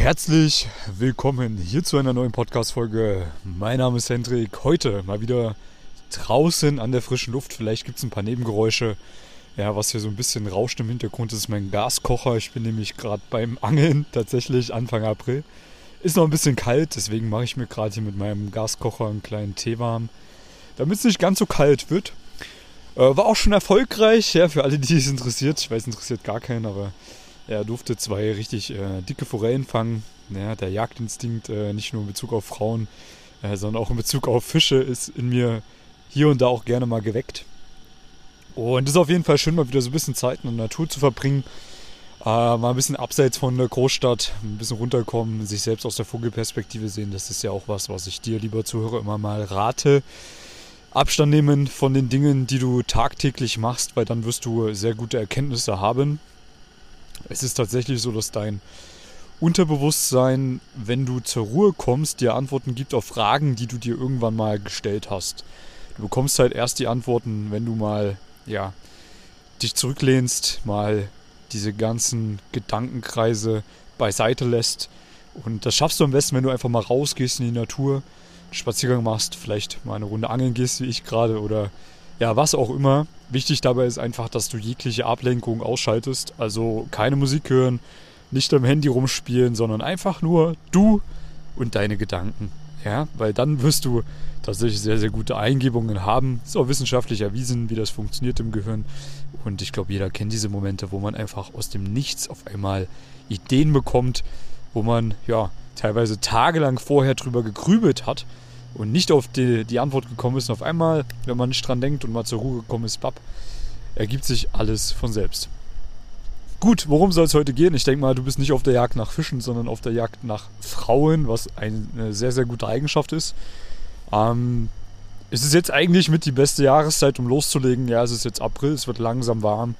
Herzlich willkommen hier zu einer neuen Podcast-Folge. Mein Name ist Hendrik. Heute mal wieder draußen an der frischen Luft. Vielleicht gibt es ein paar Nebengeräusche. Ja, was hier so ein bisschen rauscht im Hintergrund, ist mein Gaskocher. Ich bin nämlich gerade beim Angeln, tatsächlich Anfang April. Ist noch ein bisschen kalt, deswegen mache ich mir gerade hier mit meinem Gaskocher einen kleinen Tee warm, damit es nicht ganz so kalt wird. Äh, war auch schon erfolgreich, ja, für alle, die es interessiert. Ich weiß, interessiert gar keinen, aber er durfte zwei richtig äh, dicke Forellen fangen. Ja, der Jagdinstinkt, äh, nicht nur in Bezug auf Frauen, äh, sondern auch in Bezug auf Fische, ist in mir hier und da auch gerne mal geweckt. Und es ist auf jeden Fall schön, mal wieder so ein bisschen Zeit in der Natur zu verbringen. Äh, mal ein bisschen abseits von der Großstadt, ein bisschen runterkommen, sich selbst aus der Vogelperspektive sehen. Das ist ja auch was, was ich dir, lieber Zuhörer, immer mal rate. Abstand nehmen von den Dingen, die du tagtäglich machst, weil dann wirst du sehr gute Erkenntnisse haben. Es ist tatsächlich so, dass dein Unterbewusstsein, wenn du zur Ruhe kommst, dir Antworten gibt auf Fragen, die du dir irgendwann mal gestellt hast. Du bekommst halt erst die Antworten, wenn du mal, ja, dich zurücklehnst, mal diese ganzen Gedankenkreise beiseite lässt. Und das schaffst du am besten, wenn du einfach mal rausgehst in die Natur, einen Spaziergang machst, vielleicht mal eine Runde angeln gehst, wie ich gerade, oder ja, was auch immer. Wichtig dabei ist einfach, dass du jegliche Ablenkung ausschaltest. Also keine Musik hören, nicht am Handy rumspielen, sondern einfach nur du und deine Gedanken. Ja, weil dann wirst du tatsächlich sehr, sehr gute Eingebungen haben. Ist auch wissenschaftlich erwiesen, wie das funktioniert im Gehirn. Und ich glaube, jeder kennt diese Momente, wo man einfach aus dem Nichts auf einmal Ideen bekommt, wo man ja teilweise tagelang vorher drüber gegrübelt hat und nicht auf die, die Antwort gekommen ist. Und auf einmal, wenn man nicht dran denkt und mal zur Ruhe gekommen ist, bapp, ergibt sich alles von selbst. Gut, worum soll es heute gehen? Ich denke mal, du bist nicht auf der Jagd nach Fischen, sondern auf der Jagd nach Frauen, was eine sehr, sehr gute Eigenschaft ist. Ähm, es ist jetzt eigentlich mit die beste Jahreszeit, um loszulegen. Ja, es ist jetzt April, es wird langsam warm.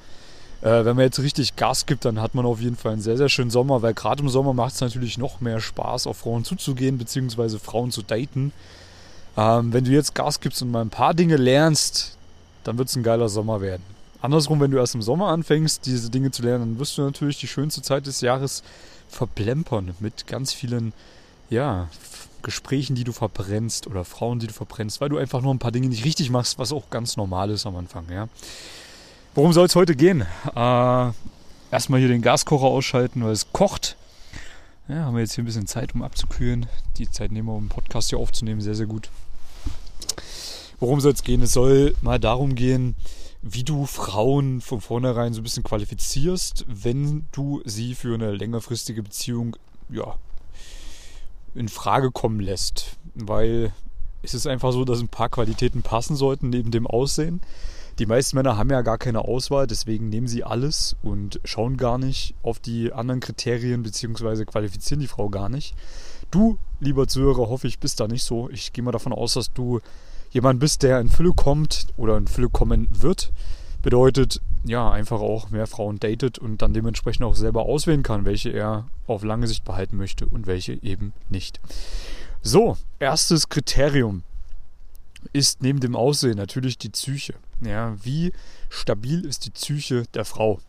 Äh, wenn man jetzt richtig Gas gibt, dann hat man auf jeden Fall einen sehr, sehr schönen Sommer, weil gerade im Sommer macht es natürlich noch mehr Spaß, auf Frauen zuzugehen, beziehungsweise Frauen zu daten. Ähm, wenn du jetzt Gas gibst und mal ein paar Dinge lernst, dann wird es ein geiler Sommer werden. Andersrum, wenn du erst im Sommer anfängst, diese Dinge zu lernen, dann wirst du natürlich die schönste Zeit des Jahres verplempern mit ganz vielen, ja, Gesprächen, die du verbrennst oder Frauen, die du verbrennst, weil du einfach nur ein paar Dinge nicht richtig machst, was auch ganz normal ist am Anfang, ja. Worum soll es heute gehen? Äh, erstmal hier den Gaskocher ausschalten, weil es kocht. Ja, haben wir jetzt hier ein bisschen Zeit, um abzukühlen. Die Zeit nehmen wir, um einen Podcast hier aufzunehmen. Sehr, sehr gut. Worum soll es gehen? Es soll mal darum gehen, wie du Frauen von vornherein so ein bisschen qualifizierst, wenn du sie für eine längerfristige Beziehung ja, in Frage kommen lässt. Weil es ist einfach so, dass ein paar Qualitäten passen sollten neben dem Aussehen. Die meisten Männer haben ja gar keine Auswahl, deswegen nehmen sie alles und schauen gar nicht auf die anderen Kriterien bzw. qualifizieren die Frau gar nicht. Du, lieber Zuhörer, hoffe ich, bist da nicht so. Ich gehe mal davon aus, dass du jemand bist, der in Fülle kommt oder in Fülle kommen wird. Bedeutet, ja, einfach auch mehr Frauen datet und dann dementsprechend auch selber auswählen kann, welche er auf lange Sicht behalten möchte und welche eben nicht. So, erstes Kriterium ist neben dem Aussehen natürlich die Psyche. Ja, wie stabil ist die Psyche der Frau?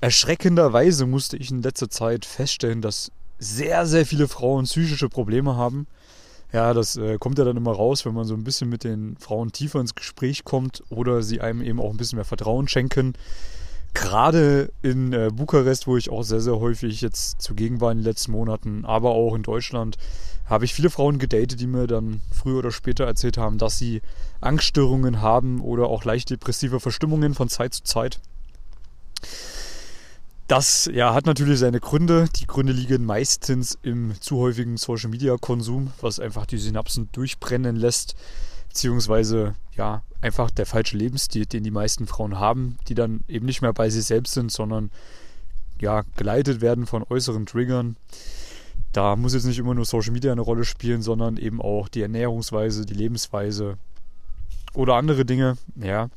Erschreckenderweise musste ich in letzter Zeit feststellen, dass sehr, sehr viele Frauen psychische Probleme haben. Ja, das äh, kommt ja dann immer raus, wenn man so ein bisschen mit den Frauen tiefer ins Gespräch kommt oder sie einem eben auch ein bisschen mehr Vertrauen schenken. Gerade in äh, Bukarest, wo ich auch sehr, sehr häufig jetzt zugegen war in den letzten Monaten, aber auch in Deutschland, habe ich viele Frauen gedatet, die mir dann früher oder später erzählt haben, dass sie Angststörungen haben oder auch leicht depressive Verstimmungen von Zeit zu Zeit. Das ja, hat natürlich seine Gründe. Die Gründe liegen meistens im zu häufigen Social Media Konsum, was einfach die Synapsen durchbrennen lässt, beziehungsweise ja, einfach der falsche Lebensstil, den die meisten Frauen haben, die dann eben nicht mehr bei sich selbst sind, sondern ja, geleitet werden von äußeren Triggern. Da muss jetzt nicht immer nur Social Media eine Rolle spielen, sondern eben auch die Ernährungsweise, die Lebensweise oder andere Dinge. Ja,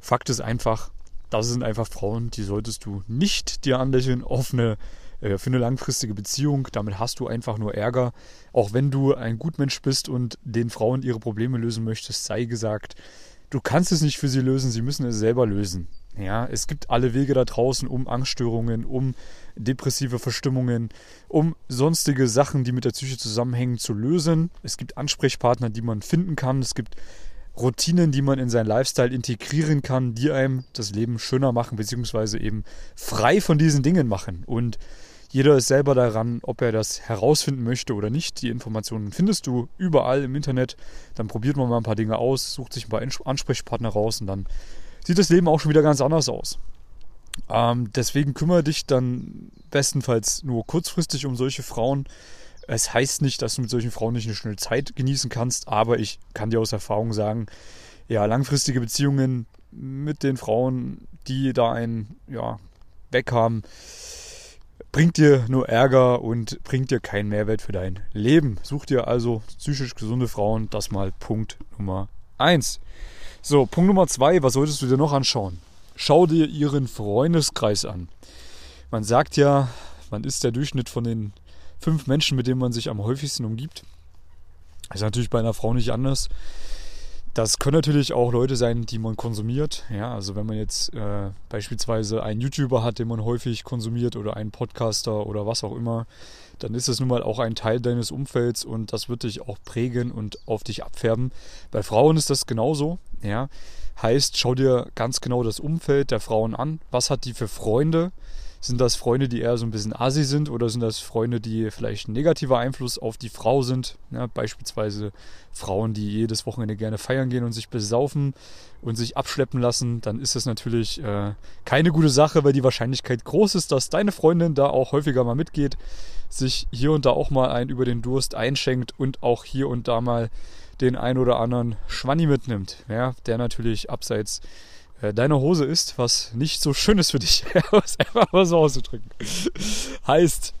Fakt ist einfach, das sind einfach Frauen, die solltest du nicht dir anlächeln auf eine, äh, für eine langfristige Beziehung. Damit hast du einfach nur Ärger. Auch wenn du ein Gutmensch bist und den Frauen ihre Probleme lösen möchtest, sei gesagt, du kannst es nicht für sie lösen, sie müssen es selber lösen. Ja, es gibt alle Wege da draußen, um Angststörungen, um depressive Verstimmungen, um sonstige Sachen, die mit der Psyche zusammenhängen, zu lösen. Es gibt Ansprechpartner, die man finden kann. Es gibt Routinen, die man in seinen Lifestyle integrieren kann, die einem das Leben schöner machen, beziehungsweise eben frei von diesen Dingen machen. Und jeder ist selber daran, ob er das herausfinden möchte oder nicht. Die Informationen findest du überall im Internet. Dann probiert man mal ein paar Dinge aus, sucht sich ein paar Ansprechpartner raus und dann sieht das Leben auch schon wieder ganz anders aus. Ähm, deswegen kümmere dich dann bestenfalls nur kurzfristig um solche Frauen. Es heißt nicht, dass du mit solchen Frauen nicht eine schnelle Zeit genießen kannst, aber ich kann dir aus Erfahrung sagen, ja, langfristige Beziehungen mit den Frauen, die da einen ja, weg haben, bringt dir nur Ärger und bringt dir keinen Mehrwert für dein Leben. Such dir also psychisch gesunde Frauen, das mal Punkt Nummer 1. So, Punkt Nummer 2, was solltest du dir noch anschauen? Schau dir ihren Freundeskreis an. Man sagt ja, man ist der Durchschnitt von den fünf Menschen, mit denen man sich am häufigsten umgibt. Das ist natürlich bei einer Frau nicht anders. Das können natürlich auch Leute sein, die man konsumiert. Ja, also wenn man jetzt äh, beispielsweise einen YouTuber hat, den man häufig konsumiert oder einen Podcaster oder was auch immer, dann ist das nun mal auch ein Teil deines Umfelds und das wird dich auch prägen und auf dich abfärben. Bei Frauen ist das genauso. Ja, Heißt, schau dir ganz genau das Umfeld der Frauen an. Was hat die für Freunde? Sind das Freunde, die eher so ein bisschen asi sind oder sind das Freunde, die vielleicht ein negativer Einfluss auf die Frau sind? Ja, beispielsweise Frauen, die jedes Wochenende gerne feiern gehen und sich besaufen und sich abschleppen lassen, dann ist das natürlich äh, keine gute Sache, weil die Wahrscheinlichkeit groß ist, dass deine Freundin da auch häufiger mal mitgeht, sich hier und da auch mal ein über den Durst einschenkt und auch hier und da mal den ein oder anderen Schwanni mitnimmt, ja, der natürlich abseits äh, deiner Hose ist, was nicht so schön ist für dich, was einfach mal so auszudrücken. heißt,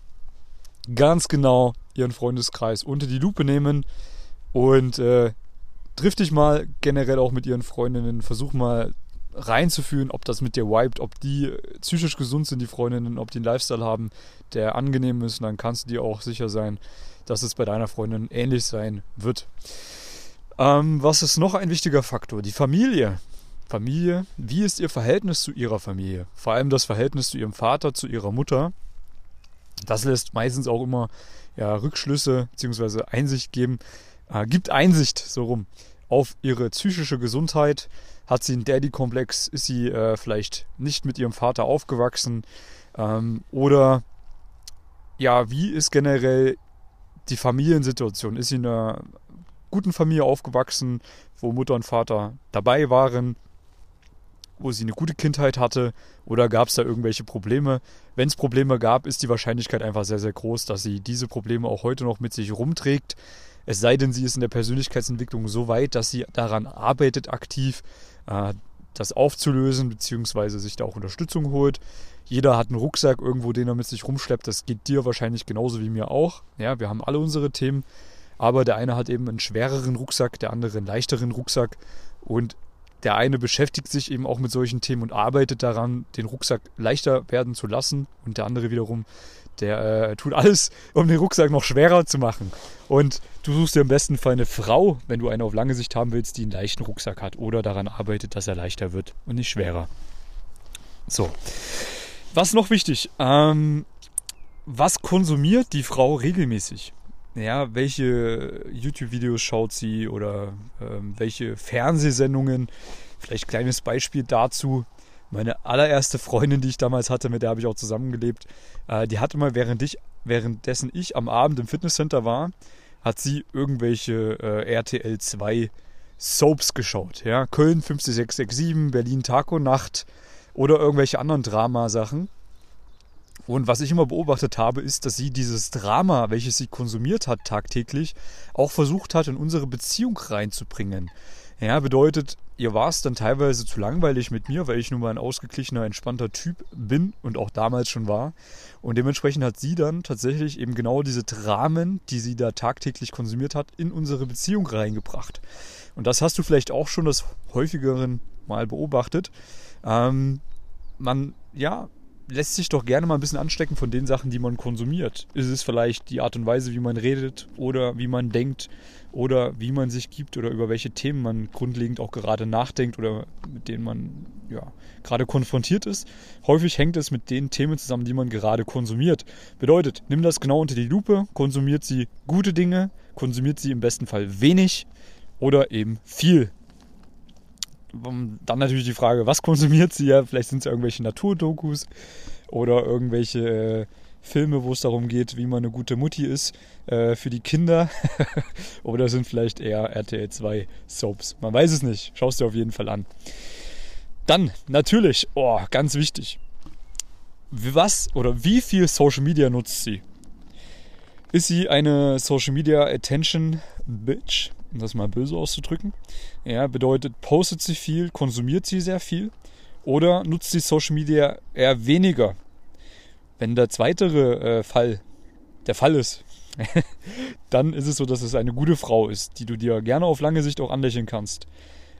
ganz genau ihren Freundeskreis unter die Lupe nehmen und äh, triff dich mal generell auch mit ihren Freundinnen, versuch mal reinzufühlen, ob das mit dir vibet, ob die psychisch gesund sind, die Freundinnen, ob die einen Lifestyle haben, der angenehm ist dann kannst du dir auch sicher sein, dass es bei deiner Freundin ähnlich sein wird. Ähm, was ist noch ein wichtiger Faktor? Die Familie. Familie, wie ist ihr Verhältnis zu ihrer Familie? Vor allem das Verhältnis zu ihrem Vater, zu ihrer Mutter. Das lässt meistens auch immer ja, Rückschlüsse bzw. Einsicht geben, äh, gibt Einsicht so rum auf ihre psychische Gesundheit. Hat sie einen Daddy-Komplex? Ist sie äh, vielleicht nicht mit ihrem Vater aufgewachsen? Ähm, oder ja, wie ist generell die Familiensituation? Ist sie in einer guten Familie aufgewachsen, wo Mutter und Vater dabei waren, wo sie eine gute Kindheit hatte oder gab es da irgendwelche Probleme? Wenn es Probleme gab, ist die Wahrscheinlichkeit einfach sehr, sehr groß, dass sie diese Probleme auch heute noch mit sich rumträgt. Es sei denn, sie ist in der Persönlichkeitsentwicklung so weit, dass sie daran arbeitet, aktiv äh, das aufzulösen, beziehungsweise sich da auch Unterstützung holt. Jeder hat einen Rucksack irgendwo, den er mit sich rumschleppt. Das geht dir wahrscheinlich genauso wie mir auch. Ja, wir haben alle unsere Themen. Aber der eine hat eben einen schwereren Rucksack, der andere einen leichteren Rucksack. Und der eine beschäftigt sich eben auch mit solchen Themen und arbeitet daran, den Rucksack leichter werden zu lassen. Und der andere wiederum, der äh, tut alles, um den Rucksack noch schwerer zu machen. Und du suchst dir im besten Fall eine Frau, wenn du eine auf lange Sicht haben willst, die einen leichten Rucksack hat oder daran arbeitet, dass er leichter wird und nicht schwerer. So. Was noch wichtig? Ähm, was konsumiert die Frau regelmäßig? ja, welche YouTube-Videos schaut sie oder ähm, welche Fernsehsendungen. Vielleicht kleines Beispiel dazu. Meine allererste Freundin, die ich damals hatte, mit der habe ich auch zusammengelebt, äh, die hatte mal, während ich, währenddessen ich am Abend im Fitnesscenter war, hat sie irgendwelche äh, RTL 2 Soaps geschaut. Ja? Köln 50667, Berlin Tag und Nacht oder irgendwelche anderen Dramasachen. Und was ich immer beobachtet habe, ist, dass sie dieses Drama, welches sie konsumiert hat tagtäglich, auch versucht hat, in unsere Beziehung reinzubringen. Ja, bedeutet, ihr war es dann teilweise zu langweilig mit mir, weil ich nun mal ein ausgeglichener, entspannter Typ bin und auch damals schon war. Und dementsprechend hat sie dann tatsächlich eben genau diese Dramen, die sie da tagtäglich konsumiert hat, in unsere Beziehung reingebracht. Und das hast du vielleicht auch schon das häufigeren Mal beobachtet. Ähm, man, ja, lässt sich doch gerne mal ein bisschen anstecken von den Sachen, die man konsumiert. Ist es vielleicht die Art und Weise, wie man redet oder wie man denkt oder wie man sich gibt oder über welche Themen man grundlegend auch gerade nachdenkt oder mit denen man ja, gerade konfrontiert ist. Häufig hängt es mit den Themen zusammen, die man gerade konsumiert. Bedeutet, nimm das genau unter die Lupe, konsumiert sie gute Dinge, konsumiert sie im besten Fall wenig oder eben viel dann natürlich die Frage, was konsumiert sie ja? Vielleicht sind es irgendwelche Naturdokus oder irgendwelche äh, Filme, wo es darum geht, wie man eine gute Mutti ist äh, für die Kinder. oder sind vielleicht eher RTL 2 Soaps. Man weiß es nicht. Schau es dir auf jeden Fall an. Dann natürlich, oh, ganz wichtig. Was oder wie viel Social Media nutzt sie? Ist sie eine Social Media Attention Bitch? Um das mal böse auszudrücken. Ja, bedeutet, postet sie viel, konsumiert sie sehr viel oder nutzt sie Social Media eher weniger? Wenn der zweite äh, Fall der Fall ist, dann ist es so, dass es eine gute Frau ist, die du dir gerne auf lange Sicht auch anlächeln kannst.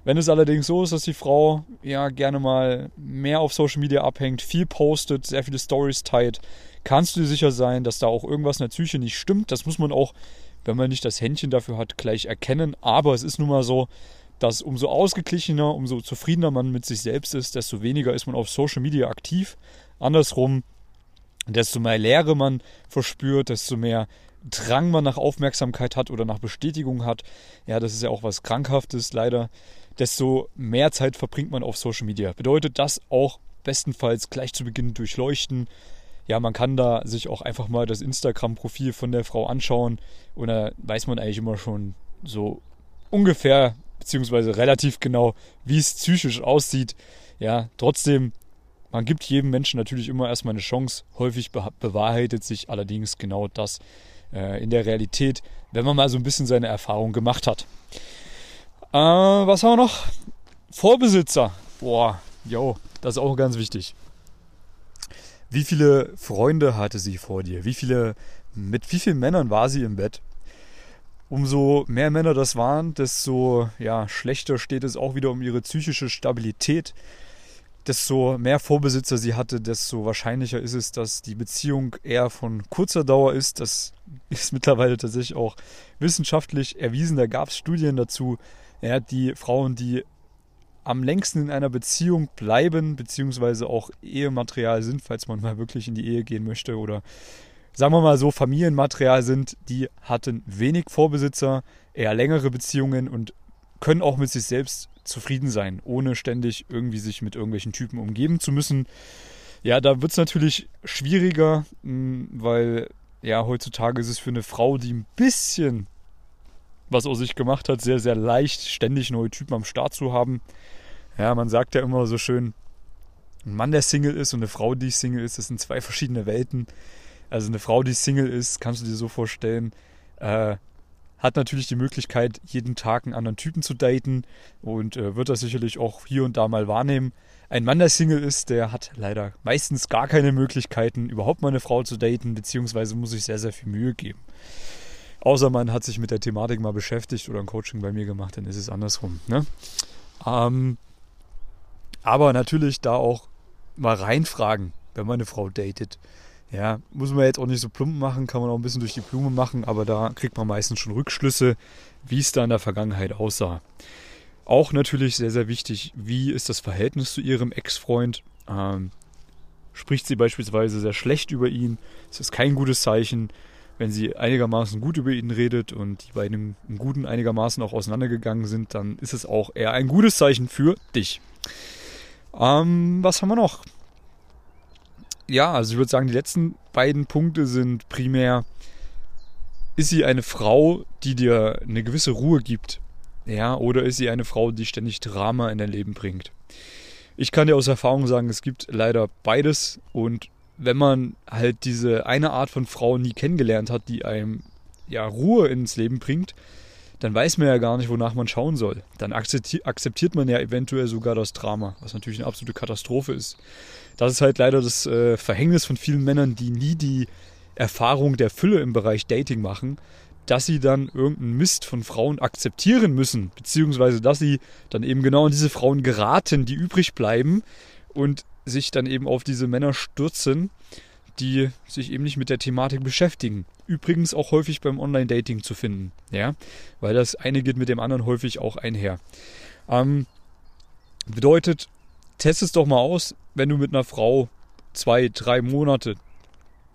Wenn es allerdings so ist, dass die Frau ja gerne mal mehr auf Social Media abhängt, viel postet, sehr viele Stories teilt, kannst du dir sicher sein, dass da auch irgendwas in der Psyche nicht stimmt. Das muss man auch wenn man nicht das Händchen dafür hat, gleich erkennen. Aber es ist nun mal so, dass umso ausgeglichener, umso zufriedener man mit sich selbst ist, desto weniger ist man auf Social Media aktiv. Andersrum, desto mehr Leere man verspürt, desto mehr Drang man nach Aufmerksamkeit hat oder nach Bestätigung hat, ja, das ist ja auch was Krankhaftes leider, desto mehr Zeit verbringt man auf Social Media. Bedeutet das auch bestenfalls gleich zu Beginn durchleuchten, ja, man kann da sich auch einfach mal das Instagram-Profil von der Frau anschauen und da weiß man eigentlich immer schon so ungefähr, beziehungsweise relativ genau, wie es psychisch aussieht. Ja, trotzdem, man gibt jedem Menschen natürlich immer erstmal eine Chance. Häufig bewahrheitet sich allerdings genau das äh, in der Realität, wenn man mal so ein bisschen seine Erfahrung gemacht hat. Äh, was haben wir noch? Vorbesitzer. Boah, jo, das ist auch ganz wichtig. Wie viele Freunde hatte sie vor dir? Wie viele, mit wie vielen Männern war sie im Bett? Umso mehr Männer das waren, desto ja, schlechter steht es auch wieder um ihre psychische Stabilität. Desto mehr Vorbesitzer sie hatte, desto wahrscheinlicher ist es, dass die Beziehung eher von kurzer Dauer ist. Das ist mittlerweile tatsächlich auch wissenschaftlich erwiesen. Da gab es Studien dazu. Ja, die Frauen, die am längsten in einer Beziehung bleiben, beziehungsweise auch Ehematerial sind, falls man mal wirklich in die Ehe gehen möchte oder sagen wir mal so Familienmaterial sind, die hatten wenig Vorbesitzer, eher längere Beziehungen und können auch mit sich selbst zufrieden sein, ohne ständig irgendwie sich mit irgendwelchen Typen umgeben zu müssen. Ja, da wird es natürlich schwieriger, hm, weil ja, heutzutage ist es für eine Frau, die ein bisschen was aus sich gemacht hat, sehr, sehr leicht, ständig neue Typen am Start zu haben. Ja, man sagt ja immer so schön, ein Mann, der Single ist und eine Frau, die Single ist, das sind zwei verschiedene Welten. Also eine Frau, die Single ist, kannst du dir so vorstellen, äh, hat natürlich die Möglichkeit, jeden Tag einen anderen Typen zu daten und äh, wird das sicherlich auch hier und da mal wahrnehmen. Ein Mann, der Single ist, der hat leider meistens gar keine Möglichkeiten, überhaupt mal eine Frau zu daten, beziehungsweise muss sich sehr, sehr viel Mühe geben. Außer man hat sich mit der Thematik mal beschäftigt oder ein Coaching bei mir gemacht, dann ist es andersrum. Ne? Ähm, aber natürlich da auch mal reinfragen, wenn man eine Frau datet. Ja, muss man jetzt auch nicht so plump machen, kann man auch ein bisschen durch die Blume machen, aber da kriegt man meistens schon Rückschlüsse, wie es da in der Vergangenheit aussah. Auch natürlich sehr, sehr wichtig, wie ist das Verhältnis zu ihrem Ex-Freund? Ähm, spricht sie beispielsweise sehr schlecht über ihn? Das ist kein gutes Zeichen wenn sie einigermaßen gut über ihn redet und die beiden im Guten einigermaßen auch auseinandergegangen sind, dann ist es auch eher ein gutes Zeichen für dich. Ähm, was haben wir noch? Ja, also ich würde sagen, die letzten beiden Punkte sind primär, ist sie eine Frau, die dir eine gewisse Ruhe gibt? Ja, oder ist sie eine Frau, die ständig Drama in dein Leben bringt? Ich kann dir aus Erfahrung sagen, es gibt leider beides und wenn man halt diese eine Art von Frau nie kennengelernt hat, die einem ja Ruhe ins Leben bringt, dann weiß man ja gar nicht, wonach man schauen soll. Dann akzeptiert man ja eventuell sogar das Drama, was natürlich eine absolute Katastrophe ist. Das ist halt leider das äh, Verhängnis von vielen Männern, die nie die Erfahrung der Fülle im Bereich Dating machen, dass sie dann irgendeinen Mist von Frauen akzeptieren müssen, beziehungsweise dass sie dann eben genau an diese Frauen geraten, die übrig bleiben und sich dann eben auf diese Männer stürzen, die sich eben nicht mit der Thematik beschäftigen. Übrigens auch häufig beim Online-Dating zu finden, ja, weil das eine geht mit dem anderen häufig auch einher. Ähm, bedeutet, test es doch mal aus, wenn du mit einer Frau zwei, drei Monate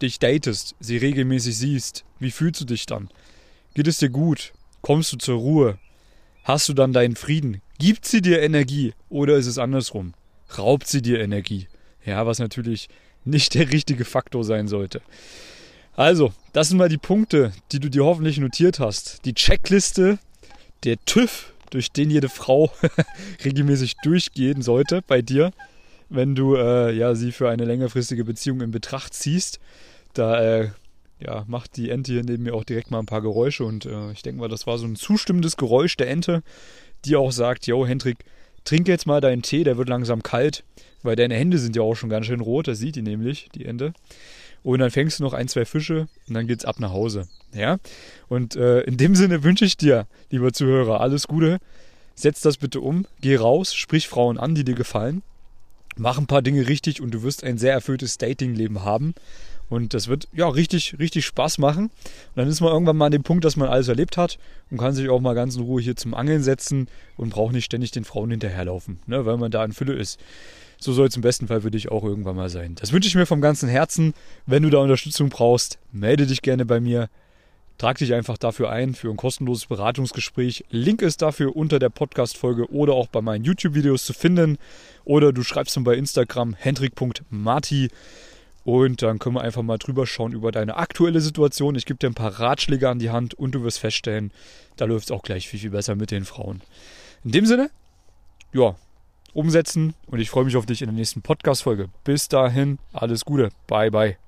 dich datest, sie regelmäßig siehst, wie fühlst du dich dann? Geht es dir gut? Kommst du zur Ruhe? Hast du dann deinen Frieden? Gibt sie dir Energie oder ist es andersrum? Raubt sie dir Energie? Ja, was natürlich nicht der richtige Faktor sein sollte. Also, das sind mal die Punkte, die du dir hoffentlich notiert hast. Die Checkliste, der TÜV, durch den jede Frau regelmäßig durchgehen sollte bei dir, wenn du äh, ja, sie für eine längerfristige Beziehung in Betracht ziehst. Da äh, ja, macht die Ente hier neben mir auch direkt mal ein paar Geräusche und äh, ich denke mal, das war so ein zustimmendes Geräusch der Ente, die auch sagt, yo Hendrik, trink jetzt mal deinen Tee, der wird langsam kalt, weil deine Hände sind ja auch schon ganz schön rot, das sieht die nämlich, die Ente. Und dann fängst du noch ein, zwei Fische und dann geht's ab nach Hause. Ja? Und äh, in dem Sinne wünsche ich dir, lieber Zuhörer, alles Gute. Setz das bitte um, geh raus, sprich Frauen an, die dir gefallen. Mach ein paar Dinge richtig und du wirst ein sehr erfülltes Datingleben haben. Und das wird ja richtig, richtig Spaß machen. Und dann ist man irgendwann mal an dem Punkt, dass man alles erlebt hat und kann sich auch mal ganz in Ruhe hier zum Angeln setzen und braucht nicht ständig den Frauen hinterherlaufen, ne, weil man da in Fülle ist. So soll es im besten Fall für dich auch irgendwann mal sein. Das wünsche ich mir vom ganzen Herzen. Wenn du da Unterstützung brauchst, melde dich gerne bei mir. Trag dich einfach dafür ein für ein kostenloses Beratungsgespräch. Link ist dafür unter der Podcast-Folge oder auch bei meinen YouTube-Videos zu finden. Oder du schreibst mir bei Instagram hendrik.marti. Und dann können wir einfach mal drüber schauen über deine aktuelle Situation. Ich gebe dir ein paar Ratschläge an die Hand und du wirst feststellen, da läuft es auch gleich viel, viel besser mit den Frauen. In dem Sinne, ja, umsetzen und ich freue mich auf dich in der nächsten Podcast-Folge. Bis dahin, alles Gute. Bye, bye.